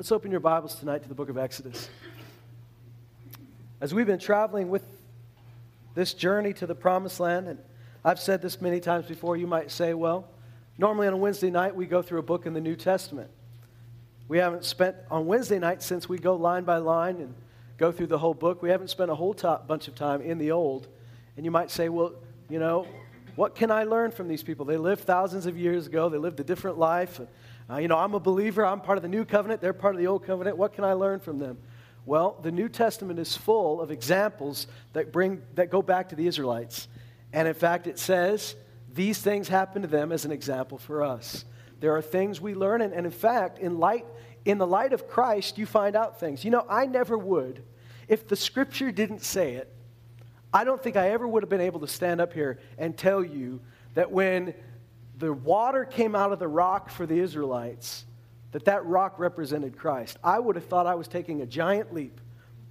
Let's open your Bibles tonight to the book of Exodus. As we've been traveling with this journey to the promised land, and I've said this many times before, you might say, well, normally on a Wednesday night we go through a book in the New Testament. We haven't spent on Wednesday night since we go line by line and go through the whole book. We haven't spent a whole bunch of time in the Old. And you might say, well, you know, what can I learn from these people? They lived thousands of years ago, they lived a different life. Uh, you know, I'm a believer. I'm part of the new covenant. They're part of the old covenant. What can I learn from them? Well, the New Testament is full of examples that, bring, that go back to the Israelites. And in fact, it says these things happen to them as an example for us. There are things we learn, and, and in fact, in, light, in the light of Christ, you find out things. You know, I never would, if the scripture didn't say it, I don't think I ever would have been able to stand up here and tell you that when the water came out of the rock for the Israelites, that that rock represented Christ. I would have thought I was taking a giant leap,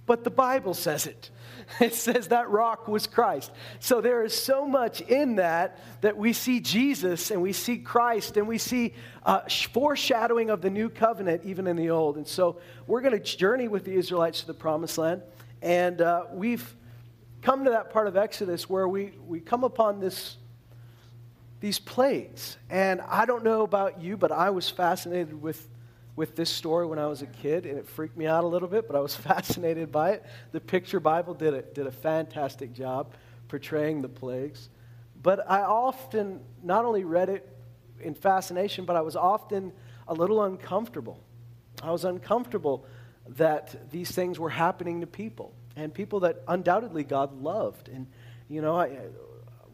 but the Bible says it. It says that rock was Christ. So there is so much in that that we see Jesus and we see Christ and we see uh, foreshadowing of the new covenant even in the old. And so we're going to journey with the Israelites to the promised land. And uh, we've come to that part of Exodus where we, we come upon this these plagues. And I don't know about you, but I was fascinated with, with this story when I was a kid, and it freaked me out a little bit, but I was fascinated by it. The Picture Bible did a, did a fantastic job portraying the plagues. But I often not only read it in fascination, but I was often a little uncomfortable. I was uncomfortable that these things were happening to people, and people that undoubtedly God loved. And, you know, I,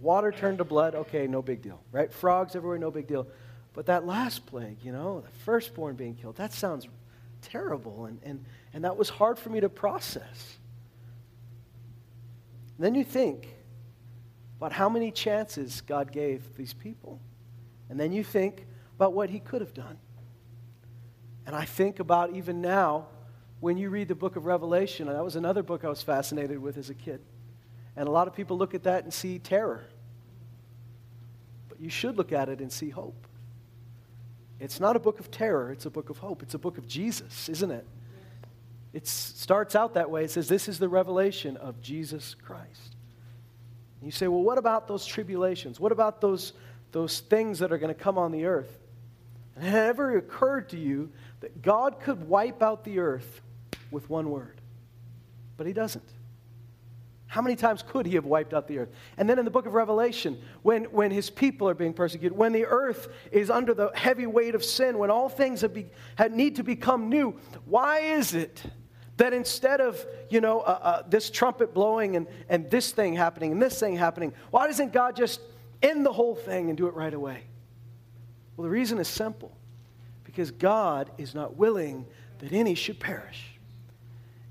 Water turned to blood, okay, no big deal, right? Frogs everywhere, no big deal. But that last plague, you know, the firstborn being killed, that sounds terrible. And, and, and that was hard for me to process. And then you think about how many chances God gave these people. And then you think about what he could have done. And I think about even now, when you read the book of Revelation, and that was another book I was fascinated with as a kid. And a lot of people look at that and see terror. But you should look at it and see hope. It's not a book of terror, it's a book of hope. It's a book of Jesus, isn't it? It starts out that way. It says, This is the revelation of Jesus Christ. And you say, Well, what about those tribulations? What about those, those things that are going to come on the earth? And it ever occurred to you that God could wipe out the earth with one word? But He doesn't. How many times could he have wiped out the earth? And then in the book of Revelation, when, when his people are being persecuted, when the earth is under the heavy weight of sin, when all things have be, have, need to become new, why is it that instead of, you know, uh, uh, this trumpet blowing and, and this thing happening and this thing happening, why doesn't God just end the whole thing and do it right away? Well, the reason is simple because God is not willing that any should perish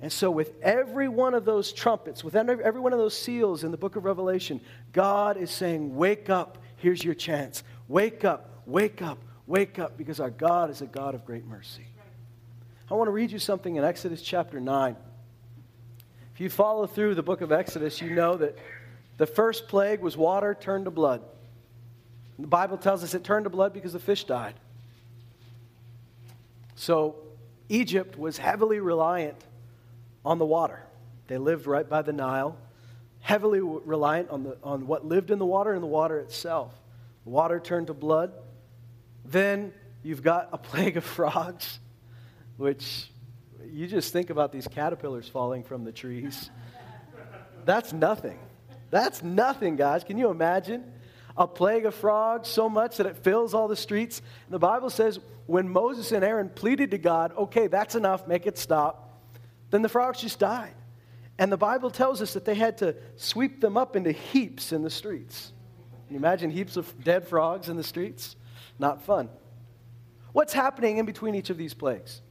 and so, with every one of those trumpets, with every one of those seals in the book of Revelation, God is saying, Wake up, here's your chance. Wake up, wake up, wake up, because our God is a God of great mercy. I want to read you something in Exodus chapter 9. If you follow through the book of Exodus, you know that the first plague was water turned to blood. The Bible tells us it turned to blood because the fish died. So, Egypt was heavily reliant on the water. They lived right by the Nile, heavily reliant on, the, on what lived in the water and the water itself. Water turned to blood. Then you've got a plague of frogs, which you just think about these caterpillars falling from the trees. That's nothing. That's nothing, guys. Can you imagine? A plague of frogs so much that it fills all the streets. And the Bible says when Moses and Aaron pleaded to God, okay, that's enough, make it stop then the frogs just died. And the Bible tells us that they had to sweep them up into heaps in the streets. Can you imagine heaps of dead frogs in the streets? Not fun. What's happening in between each of these plagues?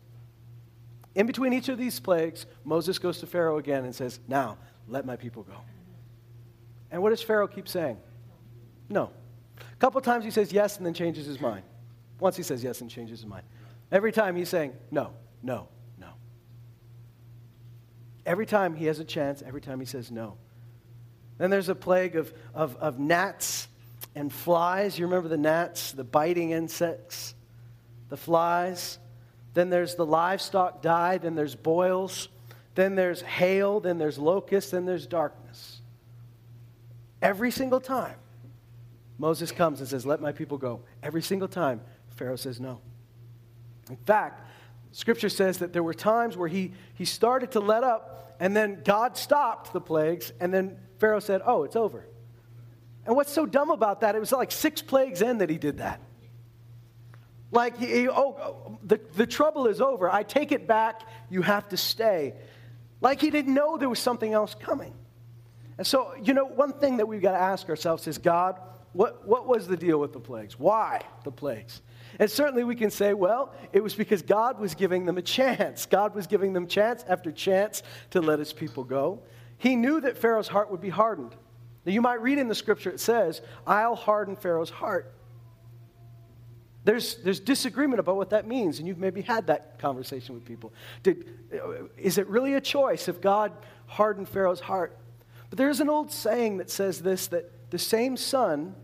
In between each of these plagues, Moses goes to Pharaoh again and says, Now, let my people go. And what does Pharaoh keep saying? No. A couple times he says yes and then changes his mind. Once he says yes and changes his mind. Every time he's saying no, no, Every time he has a chance, every time he says no. Then there's a plague of, of, of gnats and flies. You remember the gnats, the biting insects, the flies. Then there's the livestock die. Then there's boils. Then there's hail. Then there's locusts. Then there's darkness. Every single time, Moses comes and says, Let my people go. Every single time, Pharaoh says no. In fact, Scripture says that there were times where he, he started to let up, and then God stopped the plagues, and then Pharaoh said, Oh, it's over. And what's so dumb about that, it was like six plagues in that he did that. Like, he, oh, the, the trouble is over. I take it back. You have to stay. Like he didn't know there was something else coming. And so, you know, one thing that we've got to ask ourselves is God, what, what was the deal with the plagues? Why the plagues? And certainly we can say, well, it was because God was giving them a chance. God was giving them chance after chance to let his people go. He knew that Pharaoh's heart would be hardened. Now, you might read in the scripture, it says, I'll harden Pharaoh's heart. There's, there's disagreement about what that means, and you've maybe had that conversation with people. Did, uh, is it really a choice if God hardened Pharaoh's heart? But there's an old saying that says this that the same sun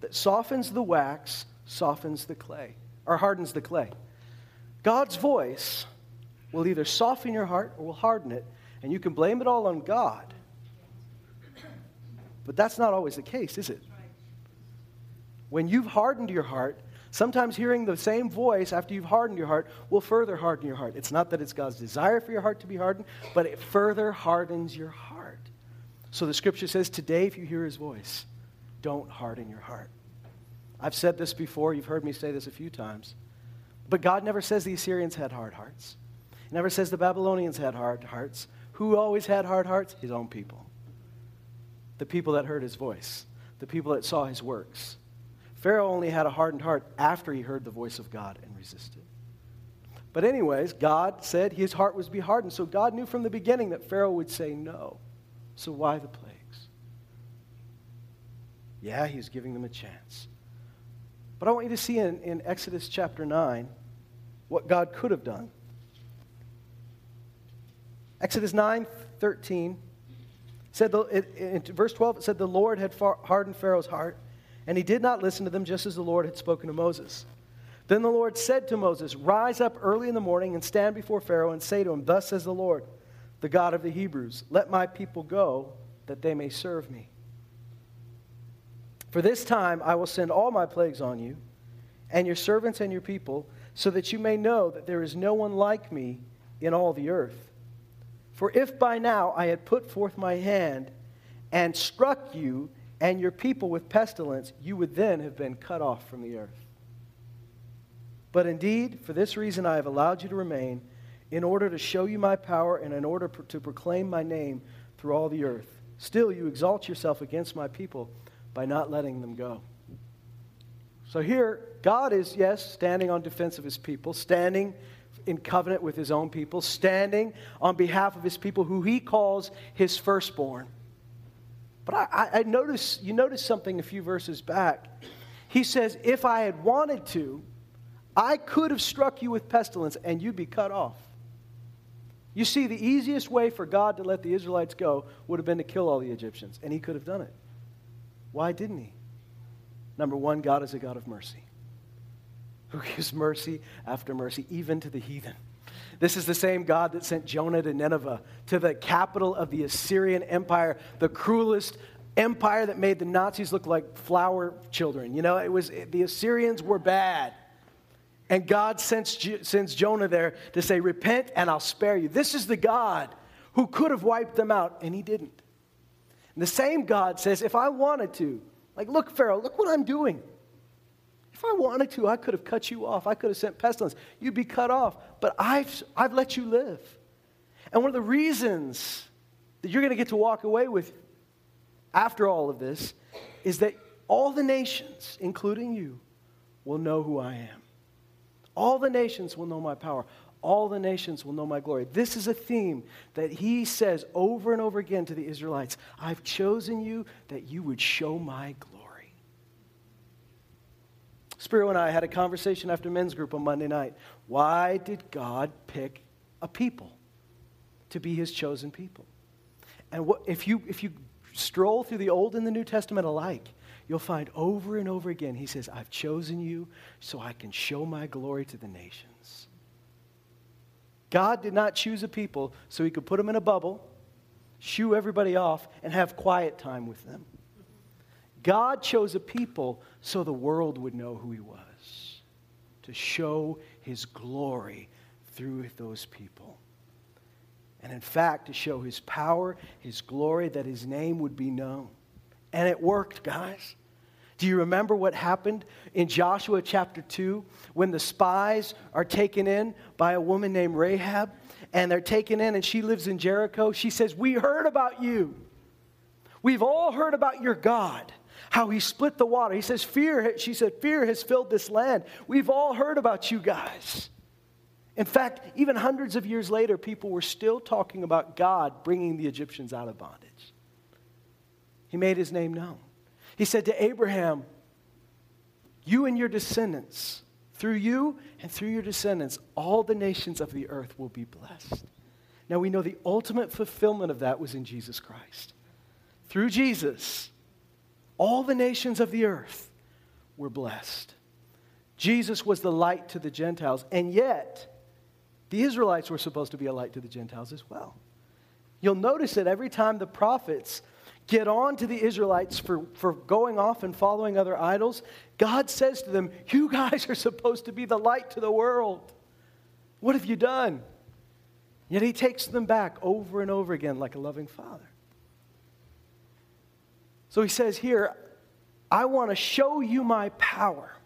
that softens the wax softens the clay, or hardens the clay. God's voice will either soften your heart or will harden it, and you can blame it all on God. But that's not always the case, is it? When you've hardened your heart, Sometimes hearing the same voice after you've hardened your heart will further harden your heart. It's not that it's God's desire for your heart to be hardened, but it further hardens your heart. So the scripture says, Today, if you hear his voice, don't harden your heart. I've said this before, you've heard me say this a few times. But God never says the Assyrians had hard hearts. He never says the Babylonians had hard hearts. Who always had hard hearts? His own people. The people that heard his voice, the people that saw his works. Pharaoh only had a hardened heart after he heard the voice of God and resisted. But, anyways, God said his heart was be hardened. So, God knew from the beginning that Pharaoh would say no. So, why the plagues? Yeah, he's giving them a chance. But I want you to see in, in Exodus chapter 9 what God could have done. Exodus 9 13 said, the, it, in verse 12, it said, The Lord had hardened Pharaoh's heart and he did not listen to them just as the Lord had spoken to Moses. Then the Lord said to Moses, Rise up early in the morning and stand before Pharaoh and say to him, Thus says the Lord, the God of the Hebrews, Let my people go, that they may serve me. For this time I will send all my plagues on you, and your servants and your people, so that you may know that there is no one like me in all the earth. For if by now I had put forth my hand and struck you and your people with pestilence, you would then have been cut off from the earth. But indeed, for this reason I have allowed you to remain, in order to show you my power and in order to proclaim my name through all the earth. Still, you exalt yourself against my people by not letting them go. So here, God is, yes, standing on defense of his people, standing in covenant with his own people, standing on behalf of his people who he calls his firstborn. But I, I notice, you notice something a few verses back. He says, If I had wanted to, I could have struck you with pestilence and you'd be cut off. You see, the easiest way for God to let the Israelites go would have been to kill all the Egyptians, and he could have done it. Why didn't he? Number one, God is a God of mercy, who gives mercy after mercy, even to the heathen. This is the same God that sent Jonah to Nineveh, to the capital of the Assyrian Empire, the cruelest empire that made the Nazis look like flower children. You know, it was the Assyrians were bad. And God sends, sends Jonah there to say, Repent and I'll spare you. This is the God who could have wiped them out, and he didn't. And the same God says, If I wanted to, like, look, Pharaoh, look what I'm doing. If I wanted to, I could have cut you off. I could have sent pestilence. You'd be cut off. But I've, I've let you live. And one of the reasons that you're going to get to walk away with after all of this is that all the nations, including you, will know who I am. All the nations will know my power. All the nations will know my glory. This is a theme that he says over and over again to the Israelites I've chosen you that you would show my glory. Spiro and I had a conversation after men's group on Monday night. Why did God pick a people to be his chosen people? And what, if, you, if you stroll through the Old and the New Testament alike, you'll find over and over again, he says, I've chosen you so I can show my glory to the nations. God did not choose a people so he could put them in a bubble, shoo everybody off, and have quiet time with them. God chose a people so the world would know who he was, to show his glory through those people. And in fact, to show his power, his glory, that his name would be known. And it worked, guys. Do you remember what happened in Joshua chapter 2 when the spies are taken in by a woman named Rahab? And they're taken in, and she lives in Jericho. She says, We heard about you. We've all heard about your God, how he split the water. He says, Fear, she said, Fear has filled this land. We've all heard about you guys. In fact, even hundreds of years later, people were still talking about God bringing the Egyptians out of bondage. He made his name known. He said to Abraham, You and your descendants, through you and through your descendants, all the nations of the earth will be blessed. Now we know the ultimate fulfillment of that was in Jesus Christ. Through Jesus, all the nations of the earth were blessed. Jesus was the light to the Gentiles, and yet the Israelites were supposed to be a light to the Gentiles as well. You'll notice that every time the prophets get on to the Israelites for, for going off and following other idols, God says to them, You guys are supposed to be the light to the world. What have you done? Yet he takes them back over and over again like a loving father. So he says here, I want to show you my power.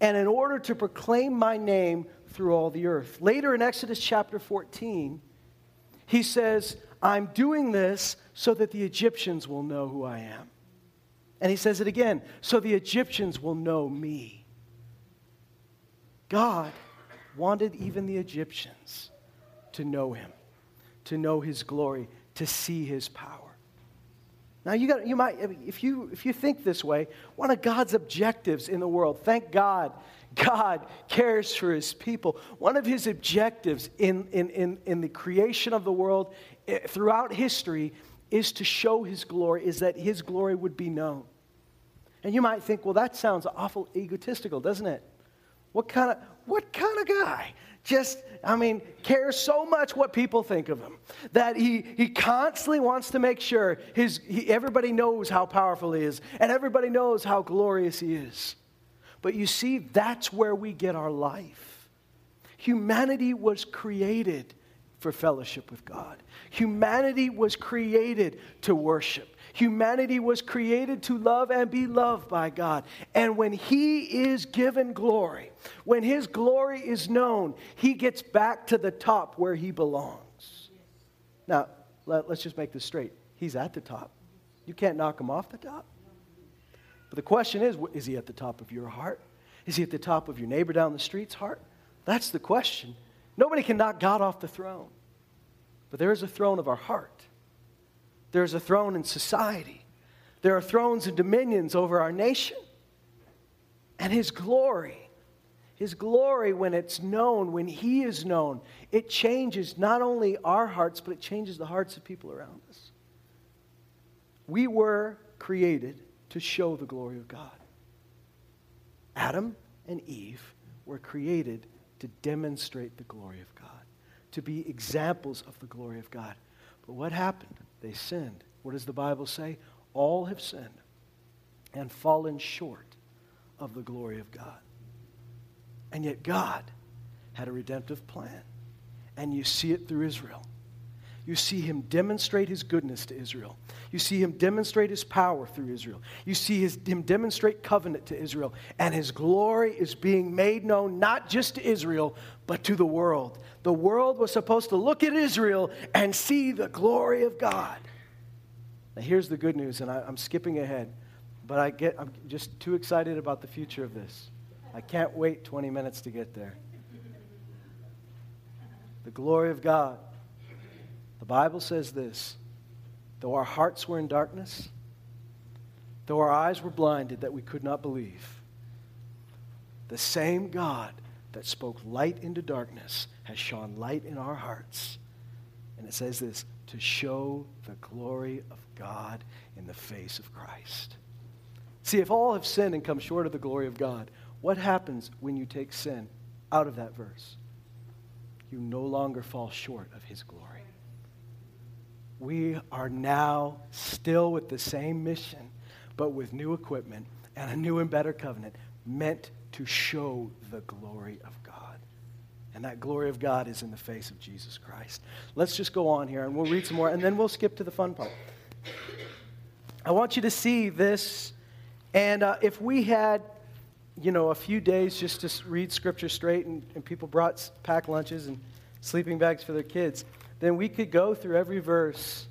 And in order to proclaim my name through all the earth. Later in Exodus chapter 14, he says, I'm doing this so that the Egyptians will know who I am. And he says it again, so the Egyptians will know me. God wanted even the Egyptians to know him, to know his glory, to see his power. Now you got you might if you if you think this way, one of God's objectives in the world, thank God God cares for his people. One of his objectives in, in, in, in the creation of the world Eh, throughout history is to show his glory, is that his glory would be known. And you might think, well, that sounds awful egotistical, doesn't it? What kind of, what kind of guy just, I mean, cares so much what people think of him that he, he constantly wants to make sure his, he, everybody knows how powerful he is and everybody knows how glorious he is. But you see, that's where we get our life. Humanity was created for fellowship with God. Humanity was created to worship. Humanity was created to love and be loved by God. And when He is given glory, when His glory is known, He gets back to the top where He belongs. Now, let, us just make this straight. He's at the top. You can't knock Him off the top. But the question is is he at the top of your heart? Is he at the top of your neighbor down the street's heart? That's the question. Nobody can knock God off the throne. But there is a throne of our heart. There is a throne in society. There are thrones and dominions over our nation. And his glory, his glory, when it's known, when he is known, it changes not only our hearts, but it changes the hearts of people around us. We were created to show the glory of God. Adam and Eve were created to demonstrate the glory of God, to be examples of the glory of God. But what happened? They sinned. What does the Bible say? All have sinned and fallen short of the glory of God. And yet God had a redemptive plan. And you see it through Israel. You see him demonstrate his goodness to Israel. You see him demonstrate his power through Israel. You see his, him demonstrate covenant to Israel. And his glory is being made known not just to Israel, but to the world. The world was supposed to look at Israel and see the glory of God. Now, here's the good news, and I, I'm skipping ahead, but I get, I'm just too excited about the future of this. I can't wait 20 minutes to get there. The glory of God the Bible says this though our hearts were in darkness, though our eyes were blinded that we could not believe, the same God that spoke light into darkness has shone light in our hearts. And it says this to show the glory of God in the face of Christ. See, if all have sinned and come short of the glory of God, what happens when you take sin out of that verse? you no longer fall short of his glory. We are now still with the same mission, but with new equipment and a new and better covenant meant to show the glory of God. And that glory of God is in the face of Jesus Christ. Let's just go on here and we'll read some more and then we'll skip to the fun part. I want you to see this. And uh, if we had, you know, a few days just to read scripture straight and, and people brought packed lunches and sleeping bags for their kids, then we could go through every verse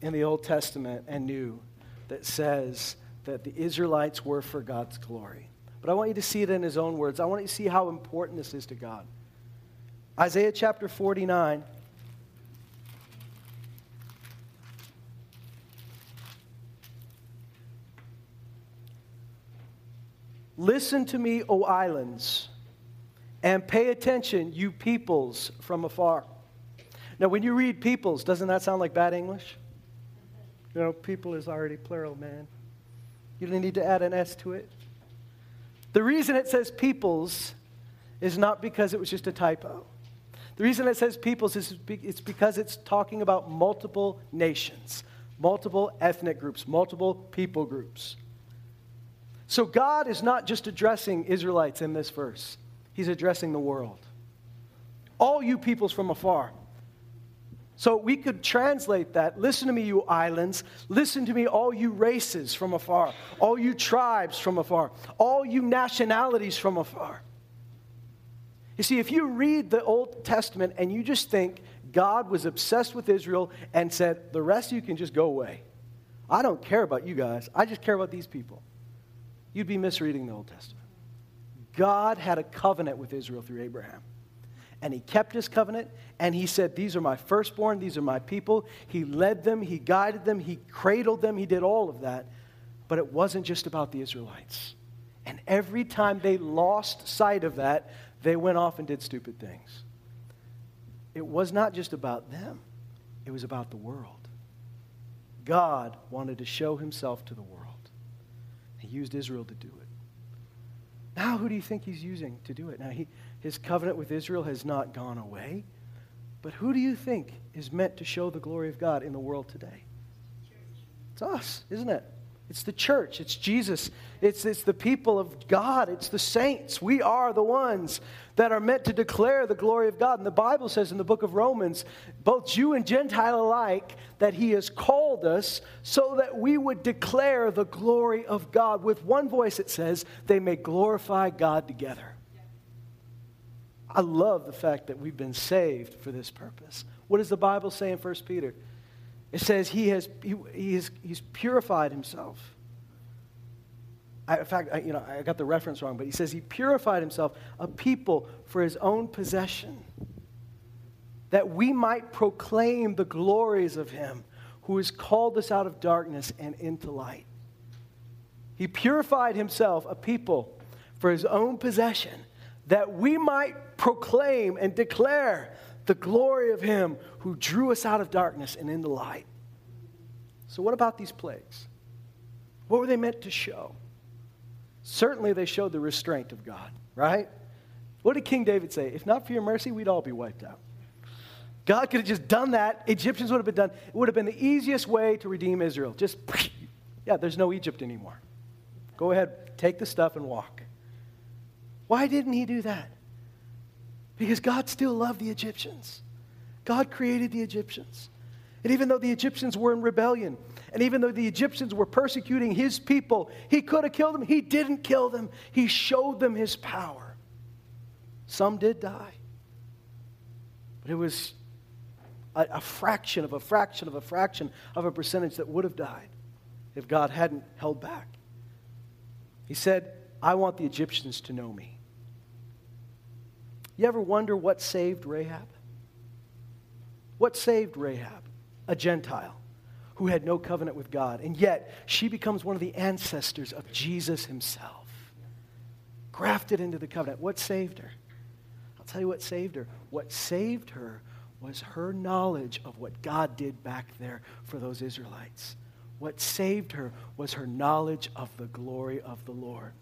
in the Old Testament and New that says that the Israelites were for God's glory. But I want you to see it in his own words. I want you to see how important this is to God. Isaiah chapter 49. Listen to me, O islands, and pay attention, you peoples from afar. Now, when you read peoples, doesn't that sound like bad English? You know, people is already plural, man. You don't need to add an S to it. The reason it says peoples is not because it was just a typo. The reason it says peoples is it's because it's talking about multiple nations, multiple ethnic groups, multiple people groups. So God is not just addressing Israelites in this verse, He's addressing the world. All you peoples from afar. So we could translate that listen to me, you islands. Listen to me, all you races from afar, all you tribes from afar, all you nationalities from afar. You see, if you read the Old Testament and you just think God was obsessed with Israel and said, the rest of you can just go away, I don't care about you guys, I just care about these people, you'd be misreading the Old Testament. God had a covenant with Israel through Abraham. And he kept his covenant, and he said, These are my firstborn, these are my people. He led them, he guided them, he cradled them, he did all of that. But it wasn't just about the Israelites. And every time they lost sight of that, they went off and did stupid things. It was not just about them, it was about the world. God wanted to show himself to the world. He used Israel to do it. Now, who do you think he's using to do it? Now, he, his covenant with Israel has not gone away. But who do you think is meant to show the glory of God in the world today? It's us, isn't it? It's the church. It's Jesus. It's, it's the people of God. It's the saints. We are the ones that are meant to declare the glory of God. And the Bible says in the book of Romans, both Jew and Gentile alike, that He has called us so that we would declare the glory of God. With one voice, it says, they may glorify God together. I love the fact that we've been saved for this purpose. What does the Bible say in 1 Peter? It says he has, he, he is, he's purified himself. I, in fact, I, you know, I got the reference wrong, but he says he purified himself, a people for his own possession, that we might proclaim the glories of him who has called us out of darkness and into light. He purified himself, a people for his own possession, that we might proclaim and declare the glory of him who drew us out of darkness and into light. So, what about these plagues? What were they meant to show? Certainly, they showed the restraint of God, right? What did King David say? If not for your mercy, we'd all be wiped out. God could have just done that. Egyptians would have been done. It would have been the easiest way to redeem Israel. Just, yeah, there's no Egypt anymore. Go ahead, take the stuff and walk. Why didn't he do that? Because God still loved the Egyptians. God created the Egyptians. And even though the Egyptians were in rebellion, and even though the Egyptians were persecuting his people, he could have killed them. He didn't kill them, he showed them his power. Some did die, but it was a, a fraction of a fraction of a fraction of a percentage that would have died if God hadn't held back. He said, I want the Egyptians to know me. You ever wonder what saved Rahab? What saved Rahab? A Gentile who had no covenant with God. And yet, she becomes one of the ancestors of Jesus himself, grafted into the covenant. What saved her? I'll tell you what saved her. What saved her was her knowledge of what God did back there for those Israelites. What saved her was her knowledge of the glory of the Lord.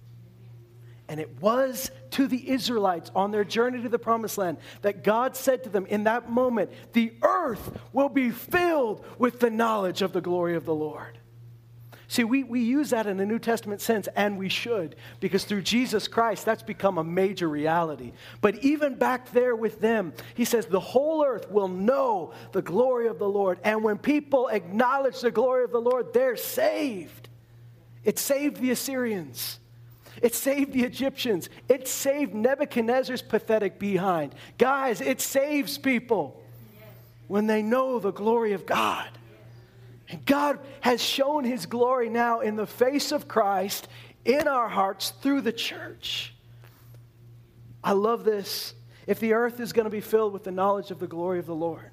And it was to the Israelites on their journey to the promised land that God said to them in that moment, The earth will be filled with the knowledge of the glory of the Lord. See, we, we use that in the New Testament sense, and we should, because through Jesus Christ, that's become a major reality. But even back there with them, he says, the whole earth will know the glory of the Lord. And when people acknowledge the glory of the Lord, they're saved. It saved the Assyrians. It saved the Egyptians. It saved Nebuchadnezzar's pathetic behind. Guys, it saves people when they know the glory of God. And God has shown his glory now in the face of Christ in our hearts through the church. I love this. If the earth is going to be filled with the knowledge of the glory of the Lord,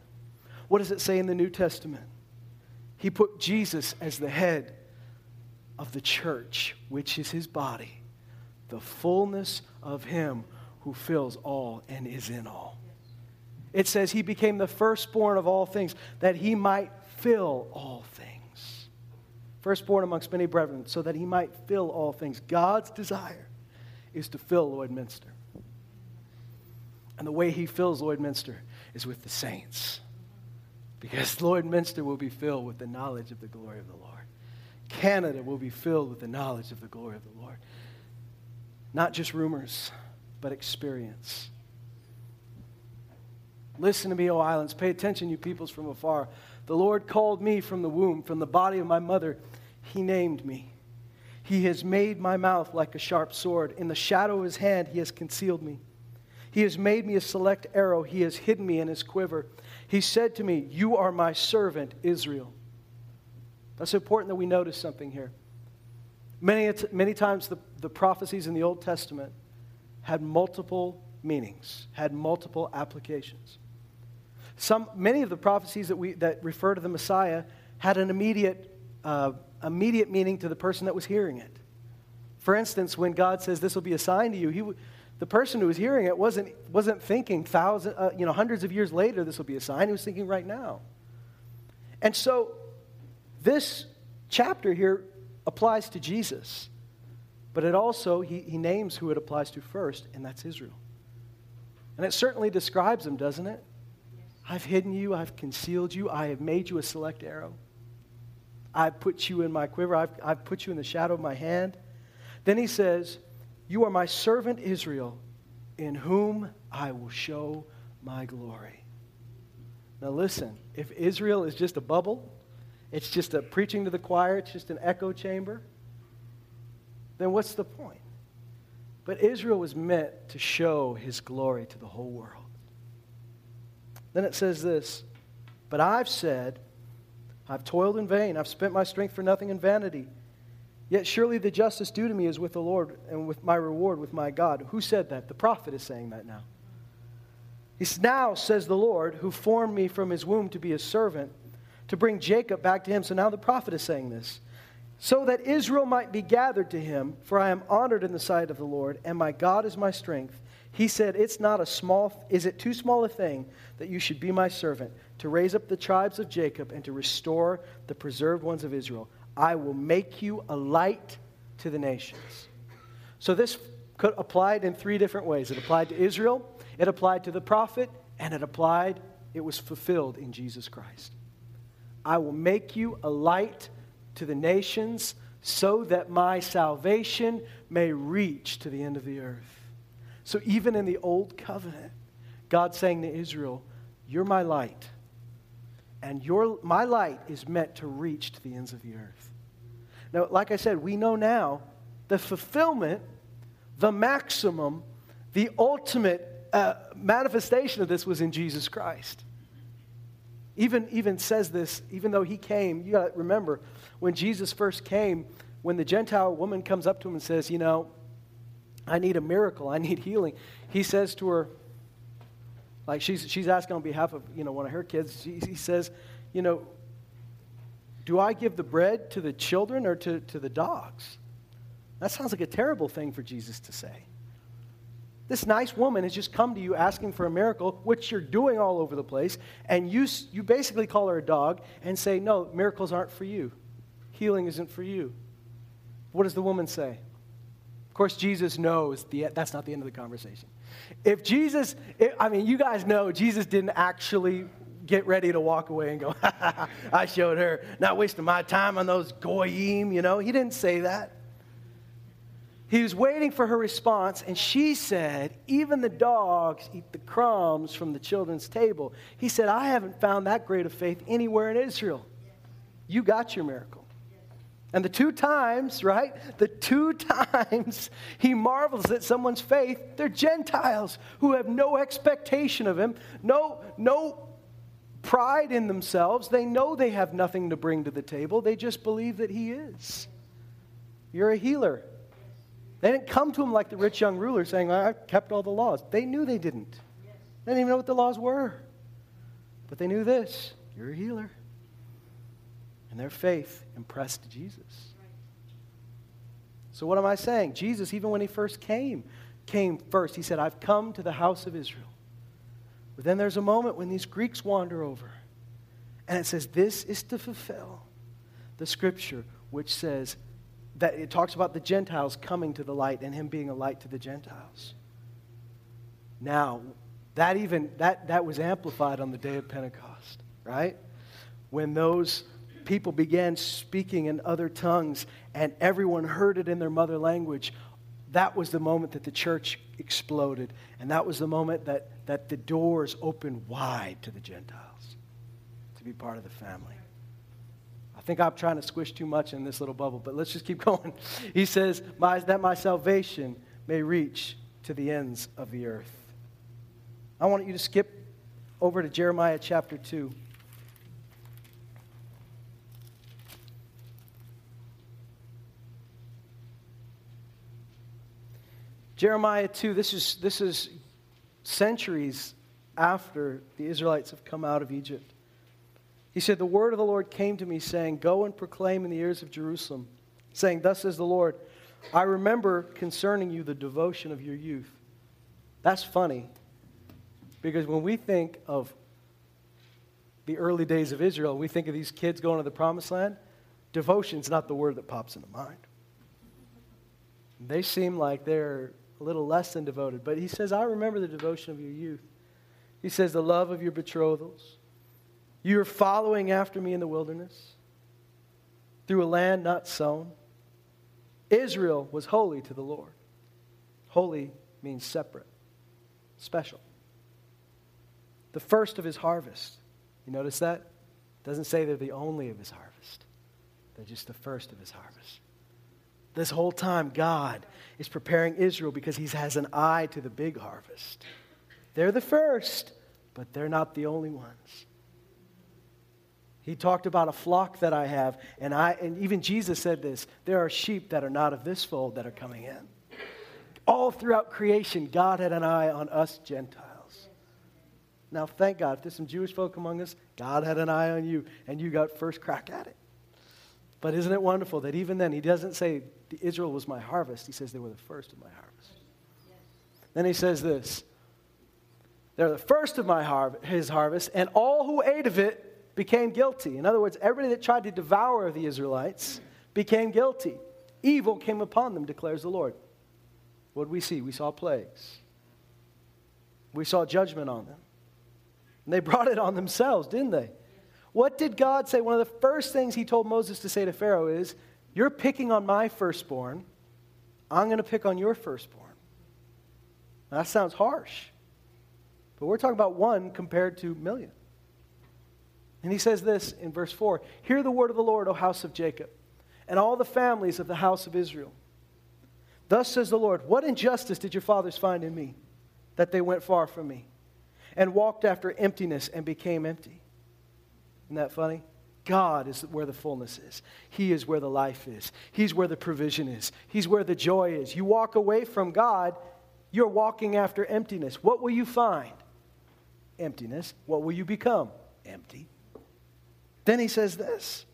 what does it say in the New Testament? He put Jesus as the head of the church, which is his body, the fullness of him who fills all and is in all. It says he became the firstborn of all things, that he might fill all things. Firstborn amongst many brethren, so that he might fill all things. God's desire is to fill Lloydminster. And the way he fills Lloydminster is with the saints. Because Lloydminster will be filled with the knowledge of the glory of the Lord. Canada will be filled with the knowledge of the glory of the Lord. Not just rumors, but experience. Listen to me, O islands. Pay attention, you peoples from afar. The Lord called me from the womb, from the body of my mother. He named me. He has made my mouth like a sharp sword. In the shadow of his hand, he has concealed me. He has made me a select arrow. He has hidden me in his quiver. He said to me, You are my servant, Israel. That's important that we notice something here. Many, many times the, the prophecies in the Old Testament had multiple meanings, had multiple applications. Some, many of the prophecies that, we, that refer to the Messiah had an immediate, uh, immediate meaning to the person that was hearing it. For instance, when God says this will be a sign to you, he, the person who was hearing it wasn't, wasn't thinking thousand, uh, you know, hundreds of years later this will be a sign. He was thinking right now. And so this chapter here applies to Jesus, but it also, he, he names who it applies to first, and that's Israel. And it certainly describes him, doesn't it? I've hidden you, I've concealed you, I have made you a select arrow. I've put you in my quiver, I've, I've put you in the shadow of my hand. Then he says, You are my servant Israel, in whom I will show my glory. Now, listen, if Israel is just a bubble, it's just a preaching to the choir, it's just an echo chamber, then what's the point? But Israel was meant to show his glory to the whole world. Then it says this But I've said, I've toiled in vain, I've spent my strength for nothing in vanity. Yet surely the justice due to me is with the Lord and with my reward with my God. Who said that? The prophet is saying that now. He Now, says the Lord, who formed me from his womb to be his servant, to bring Jacob back to him. So now the prophet is saying this. So that Israel might be gathered to him, for I am honored in the sight of the Lord, and my God is my strength. He said, It's not a small, is it too small a thing that you should be my servant, to raise up the tribes of Jacob and to restore the preserved ones of Israel? I will make you a light to the nations. So this could applied in three different ways. It applied to Israel, it applied to the prophet, and it applied, it was fulfilled in Jesus Christ. I will make you a light to the nations so that my salvation may reach to the end of the earth. So even in the old covenant, God's saying to Israel, You're my light. And your, my light is meant to reach to the ends of the earth. Now, like I said, we know now the fulfillment, the maximum, the ultimate uh, manifestation of this was in Jesus Christ. Even, even says this, even though he came, you got to remember, when Jesus first came, when the Gentile woman comes up to him and says, You know, I need a miracle. I need healing. He says to her, like she's, she's asking on behalf of, you know, one of her kids, he, he says, you know, do I give the bread to the children or to, to the dogs? That sounds like a terrible thing for Jesus to say. This nice woman has just come to you asking for a miracle, which you're doing all over the place, and you, you basically call her a dog and say, No, miracles aren't for you. Healing isn't for you. What does the woman say? Of course, Jesus knows the, that's not the end of the conversation. If Jesus, I mean, you guys know Jesus didn't actually get ready to walk away and go, I showed her, not wasting my time on those goyim, you know. He didn't say that. He was waiting for her response, and she said, Even the dogs eat the crumbs from the children's table. He said, I haven't found that great of faith anywhere in Israel. You got your miracle. And the two times, right? The two times he marvels at someone's faith, they're Gentiles who have no expectation of him, no, no pride in themselves. They know they have nothing to bring to the table. They just believe that he is. You're a healer. They didn't come to him like the rich young ruler saying, I kept all the laws. They knew they didn't. They didn't even know what the laws were. But they knew this you're a healer. And their faith impressed Jesus. So, what am I saying? Jesus, even when he first came, came first. He said, I've come to the house of Israel. But then there's a moment when these Greeks wander over. And it says, This is to fulfill the scripture which says, that it talks about the Gentiles coming to the light and him being a light to the Gentiles. Now, that even that that was amplified on the day of Pentecost, right? When those people began speaking in other tongues and everyone heard it in their mother language, that was the moment that the church exploded. And that was the moment that, that the doors opened wide to the Gentiles to be part of the family. I think I'm trying to squish too much in this little bubble, but let's just keep going. He says, that my salvation may reach to the ends of the earth. I want you to skip over to Jeremiah chapter 2. Jeremiah 2, this is, this is centuries after the Israelites have come out of Egypt. He said, The word of the Lord came to me, saying, Go and proclaim in the ears of Jerusalem, saying, Thus says the Lord, I remember concerning you the devotion of your youth. That's funny, because when we think of the early days of Israel, we think of these kids going to the promised land, devotion's not the word that pops into mind. They seem like they're a little less than devoted, but he says, I remember the devotion of your youth. He says, the love of your betrothals you're following after me in the wilderness through a land not sown. Israel was holy to the Lord. Holy means separate, special. The first of his harvest. You notice that? It doesn't say they're the only of his harvest, they're just the first of his harvest. This whole time, God is preparing Israel because he has an eye to the big harvest. They're the first, but they're not the only ones. He talked about a flock that I have, and I and even Jesus said this, there are sheep that are not of this fold that are coming in. All throughout creation, God had an eye on us Gentiles. Now, thank God, if there's some Jewish folk among us, God had an eye on you, and you got first crack at it. But isn't it wonderful that even then, he doesn't say Israel was my harvest, he says they were the first of my harvest. Then he says this they're the first of my har- his harvest, and all who ate of it became guilty. In other words, everybody that tried to devour the Israelites became guilty. Evil came upon them, declares the Lord. What did we see? We saw plagues. We saw judgment on them. And they brought it on themselves, didn't they? What did God say? One of the first things he told Moses to say to Pharaoh is, You're picking on my firstborn. I'm going to pick on your firstborn. Now, that sounds harsh. But we're talking about one compared to million. And he says this in verse 4 Hear the word of the Lord, O house of Jacob, and all the families of the house of Israel. Thus says the Lord, What injustice did your fathers find in me, that they went far from me, and walked after emptiness and became empty? Isn't that funny? God is where the fullness is. He is where the life is. He's where the provision is. He's where the joy is. You walk away from God, you're walking after emptiness. What will you find? Emptiness. What will you become? Empty. Then he says this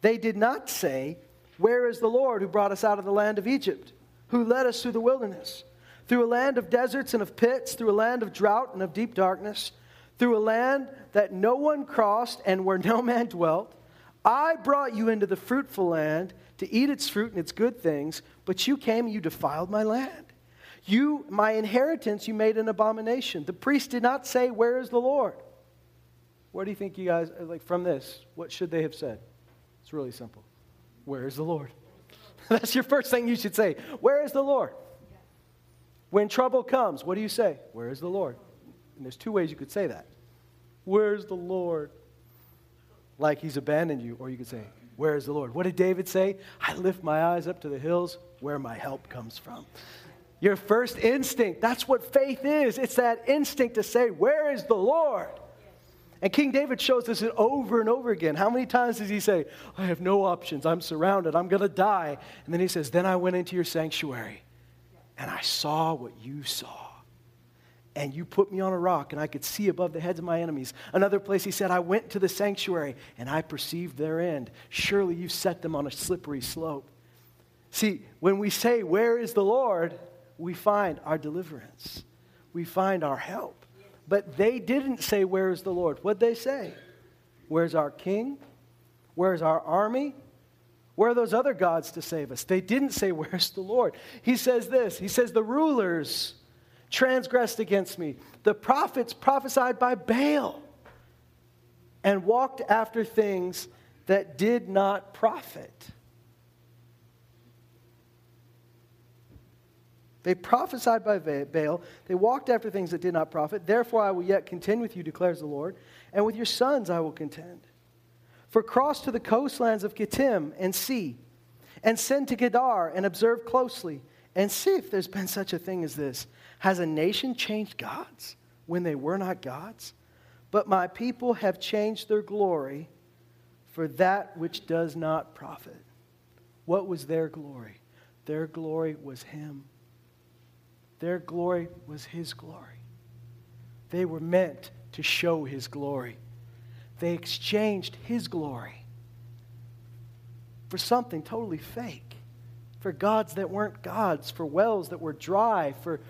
They did not say, Where is the Lord who brought us out of the land of Egypt, who led us through the wilderness, through a land of deserts and of pits, through a land of drought and of deep darkness, through a land that no one crossed and where no man dwelt? I brought you into the fruitful land to eat its fruit and its good things, But you came and you defiled my land. You, my inheritance, you made an abomination. The priest did not say, Where is the Lord? What do you think you guys, uh, like from this, what should they have said? It's really simple. Where is the Lord? That's your first thing you should say. Where is the Lord? When trouble comes, what do you say? Where is the Lord? And there's two ways you could say that. Where's the Lord? Like he's abandoned you, or you could say, Where is the Lord? What did David say? I lift my eyes up to the hills where my help comes from. Your first instinct, that's what faith is. It's that instinct to say, Where is the Lord? And King David shows us it over and over again. How many times does he say, I have no options, I'm surrounded, I'm going to die? And then he says, Then I went into your sanctuary and I saw what you saw. And you put me on a rock, and I could see above the heads of my enemies. Another place he said, I went to the sanctuary, and I perceived their end. Surely you set them on a slippery slope. See, when we say, Where is the Lord? we find our deliverance, we find our help. But they didn't say, Where is the Lord? What'd they say? Where's our king? Where's our army? Where are those other gods to save us? They didn't say, Where's the Lord? He says this He says, The rulers transgressed against me. The prophets prophesied by Baal and walked after things that did not profit. They prophesied by Baal. They walked after things that did not profit. Therefore, I will yet contend with you, declares the Lord, and with your sons I will contend. For cross to the coastlands of Kittim and see, and send to Kedar and observe closely, and see if there's been such a thing as this. Has a nation changed gods when they were not gods? But my people have changed their glory for that which does not profit. What was their glory? Their glory was Him. Their glory was His glory. They were meant to show His glory. They exchanged his glory for something totally fake, for gods that weren't gods, for wells that were dry, for,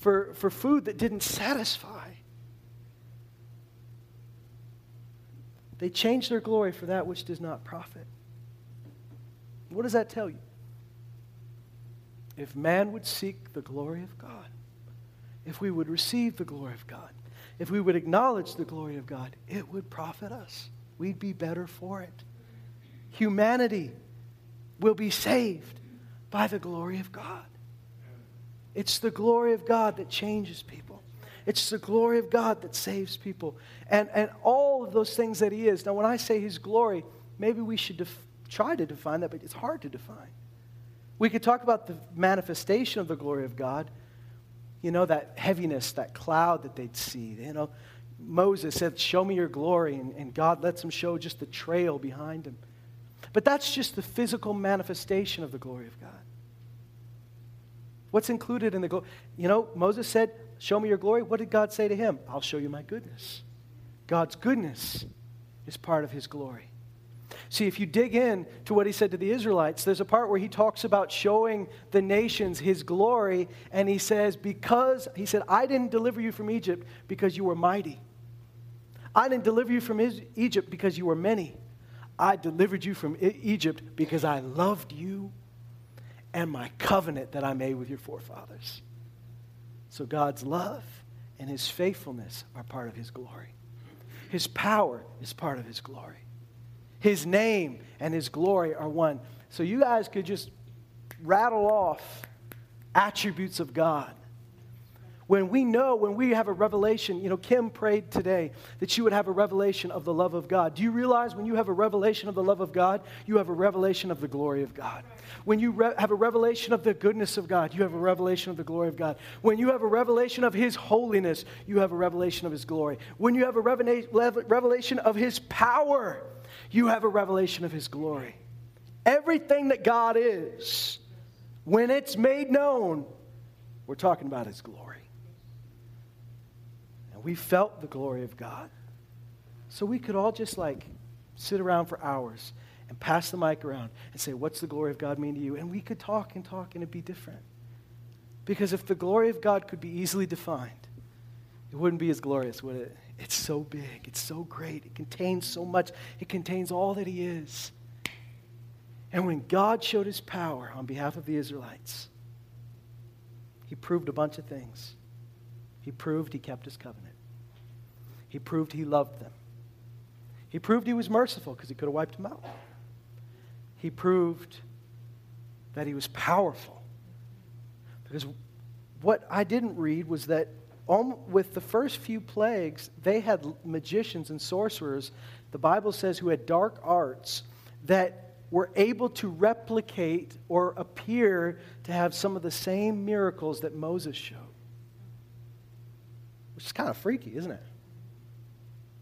for, for food that didn't satisfy. They changed their glory for that which does not profit. What does that tell you? If man would seek the glory of God, if we would receive the glory of God, if we would acknowledge the glory of God, it would profit us. We'd be better for it. Humanity will be saved by the glory of God. It's the glory of God that changes people. It's the glory of God that saves people. And, and all of those things that He is. Now, when I say His glory, maybe we should def- try to define that, but it's hard to define. We could talk about the manifestation of the glory of God, you know, that heaviness, that cloud that they'd see. You know, Moses said, Show me your glory, and, and God lets him show just the trail behind him. But that's just the physical manifestation of the glory of God. What's included in the glory? You know, Moses said, Show me your glory. What did God say to him? I'll show you my goodness. God's goodness is part of his glory. See, if you dig in to what he said to the Israelites, there's a part where he talks about showing the nations his glory, and he says, Because, he said, I didn't deliver you from Egypt because you were mighty. I didn't deliver you from Egypt because you were many. I delivered you from Egypt because I loved you and my covenant that I made with your forefathers. So God's love and his faithfulness are part of his glory. His power is part of his glory. His name and His glory are one. So you guys could just rattle off attributes of God. When we know, when we have a revelation, you know, Kim prayed today that you would have a revelation of the love of God. Do you realize when you have a revelation of the love of God, you have a revelation of the glory of God? When you re- have a revelation of the goodness of God, you have a revelation of the glory of God. When you have a revelation of His holiness, you have a revelation of His glory. When you have a revelation of His power, you have a revelation of His glory. Everything that God is, when it's made known, we're talking about His glory. And we felt the glory of God. So we could all just like sit around for hours and pass the mic around and say, What's the glory of God mean to you? And we could talk and talk and it'd be different. Because if the glory of God could be easily defined, it wouldn't be as glorious, would it? It's so big, it's so great, it contains so much, it contains all that He is. And when God showed his power on behalf of the Israelites, he proved a bunch of things. He proved he kept his covenant, he proved he loved them, he proved he was merciful because he could have wiped them out, he proved that he was powerful. Because what I didn't read was that with the first few plagues, they had magicians and sorcerers, the Bible says, who had dark arts that were able to replicate or appear to have some of the same miracles that Moses showed. Which is kind of freaky, isn't it?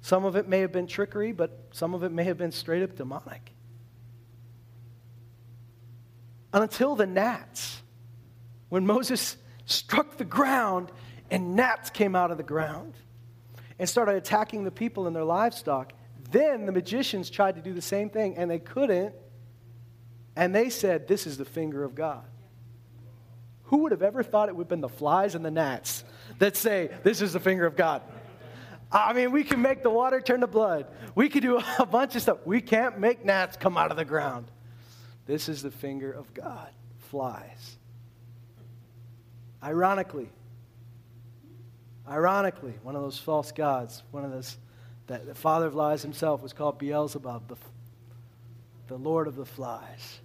Some of it may have been trickery, but some of it may have been straight up demonic. Until the gnats, when Moses struck the ground and gnats came out of the ground and started attacking the people and their livestock. Then the magicians tried to do the same thing and they couldn't. And they said, This is the finger of God. Who would have ever thought it would have been the flies and the gnats that say, This is the finger of God? I mean, we can make the water turn to blood. We can do a bunch of stuff. We can't make gnats come out of the ground. This is the finger of God. Flies. Ironically, Ironically, one of those false gods, one of those, that the father of lies himself was called Beelzebub, the, the Lord of the flies.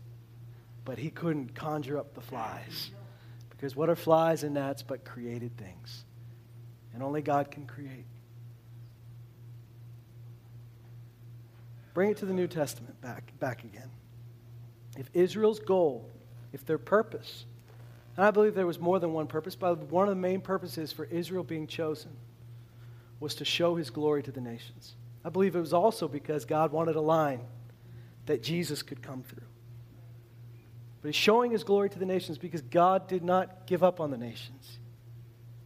But he couldn't conjure up the flies. Because what are flies and gnats but created things? And only God can create. Bring it to the New Testament back, back again. If Israel's goal, if their purpose, and I believe there was more than one purpose, but one of the main purposes for Israel being chosen was to show his glory to the nations. I believe it was also because God wanted a line that Jesus could come through. But he's showing his glory to the nations because God did not give up on the nations.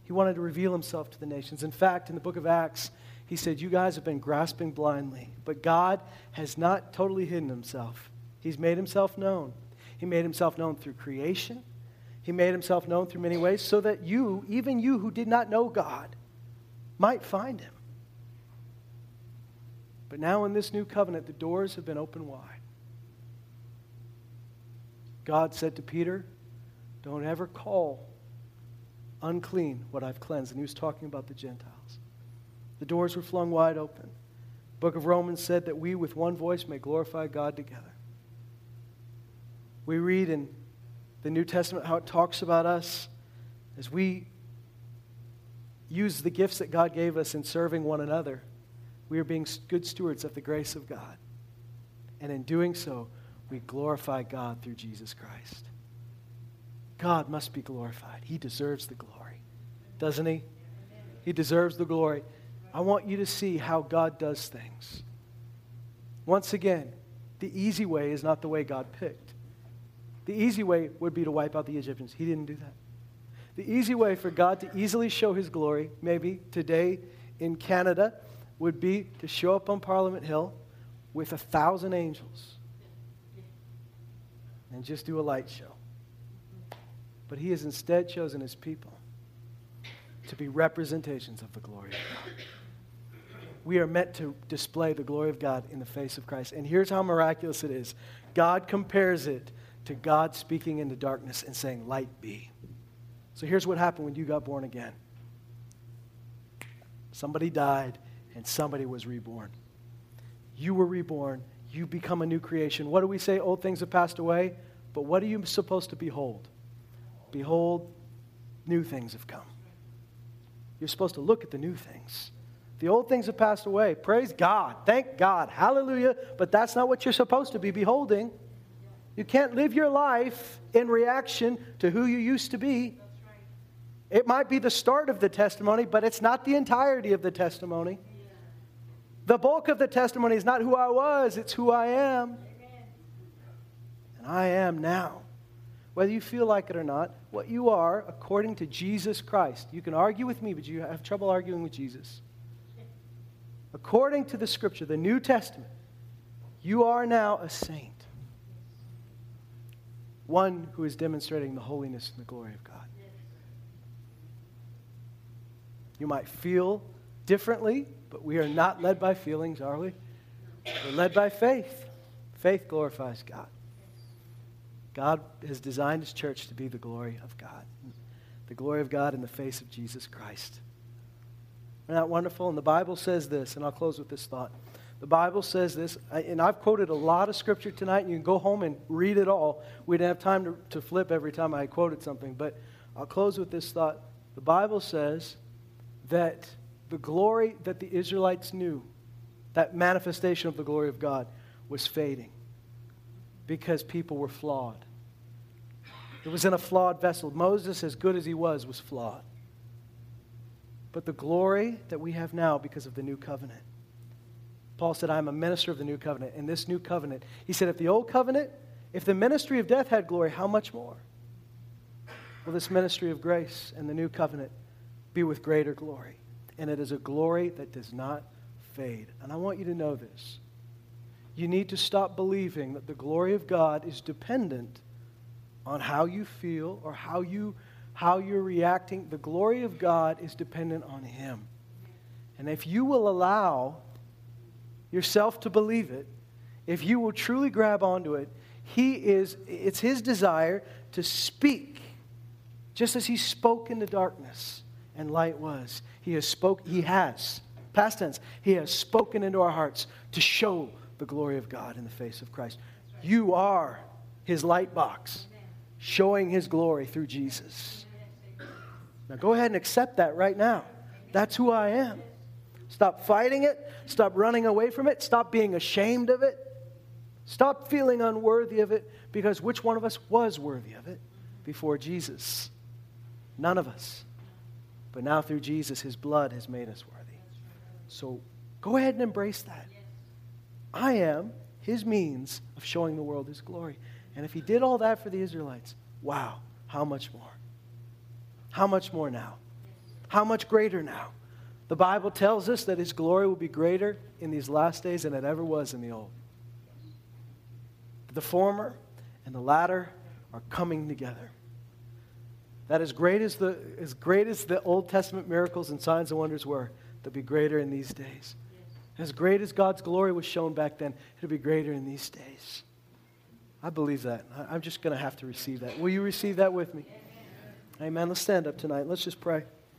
He wanted to reveal himself to the nations. In fact, in the book of Acts, he said, You guys have been grasping blindly, but God has not totally hidden himself. He's made himself known. He made himself known through creation, he made himself known through many ways so that you, even you who did not know God, might find him. But now in this new covenant, the doors have been opened wide. God said to Peter, Don't ever call unclean what I've cleansed. And he was talking about the Gentiles. The doors were flung wide open. The book of Romans said that we, with one voice, may glorify God together. We read in the New Testament, how it talks about us as we use the gifts that God gave us in serving one another. We are being good stewards of the grace of God. And in doing so, we glorify God through Jesus Christ. God must be glorified. He deserves the glory, doesn't he? He deserves the glory. I want you to see how God does things. Once again, the easy way is not the way God picked. The easy way would be to wipe out the Egyptians. He didn't do that. The easy way for God to easily show his glory, maybe today in Canada, would be to show up on Parliament Hill with a thousand angels and just do a light show. But he has instead chosen his people to be representations of the glory of God. We are meant to display the glory of God in the face of Christ. And here's how miraculous it is God compares it to God speaking into darkness and saying, Light be. So here's what happened when you got born again somebody died and somebody was reborn. You were reborn. You become a new creation. What do we say? Old things have passed away. But what are you supposed to behold? Behold, new things have come. You're supposed to look at the new things. The old things have passed away. Praise God. Thank God. Hallelujah. But that's not what you're supposed to be beholding. You can't live your life in reaction to who you used to be. It might be the start of the testimony, but it's not the entirety of the testimony. The bulk of the testimony is not who I was, it's who I am. And I am now. Whether you feel like it or not, what you are, according to Jesus Christ. You can argue with me, but you have trouble arguing with Jesus. According to the scripture, the New Testament, you are now a saint one who is demonstrating the holiness and the glory of God. You might feel differently, but we are not led by feelings, are we? We're led by faith. Faith glorifies God. God has designed his church to be the glory of God. The glory of God in the face of Jesus Christ. Isn't that wonderful? And the Bible says this, and I'll close with this thought. The Bible says this, and I've quoted a lot of scripture tonight, and you can go home and read it all. We didn't have time to, to flip every time I quoted something, but I'll close with this thought. The Bible says that the glory that the Israelites knew, that manifestation of the glory of God, was fading because people were flawed. It was in a flawed vessel. Moses, as good as he was, was flawed. But the glory that we have now because of the new covenant. Paul said, I am a minister of the new covenant. In this new covenant, he said, if the old covenant, if the ministry of death had glory, how much more will this ministry of grace and the new covenant be with greater glory? And it is a glory that does not fade. And I want you to know this. You need to stop believing that the glory of God is dependent on how you feel or how, you, how you're reacting. The glory of God is dependent on Him. And if you will allow yourself to believe it, if you will truly grab onto it, He is, it's His desire to speak just as He spoke in the darkness and light was. He has spoke, He has, past tense, He has spoken into our hearts to show the glory of God in the face of Christ. You are his light box, showing his glory through Jesus. Now go ahead and accept that right now. That's who I am. Stop fighting it. Stop running away from it. Stop being ashamed of it. Stop feeling unworthy of it because which one of us was worthy of it before Jesus? None of us. But now through Jesus, his blood has made us worthy. So go ahead and embrace that. I am his means of showing the world his glory. And if he did all that for the Israelites, wow, how much more? How much more now? How much greater now? The Bible tells us that his glory will be greater in these last days than it ever was in the old. The former and the latter are coming together. That as great as the, as great as the Old Testament miracles and signs and wonders were, they'll be greater in these days. As great as God's glory was shown back then, it'll be greater in these days. I believe that. I'm just going to have to receive that. Will you receive that with me? Amen. Let's stand up tonight. Let's just pray.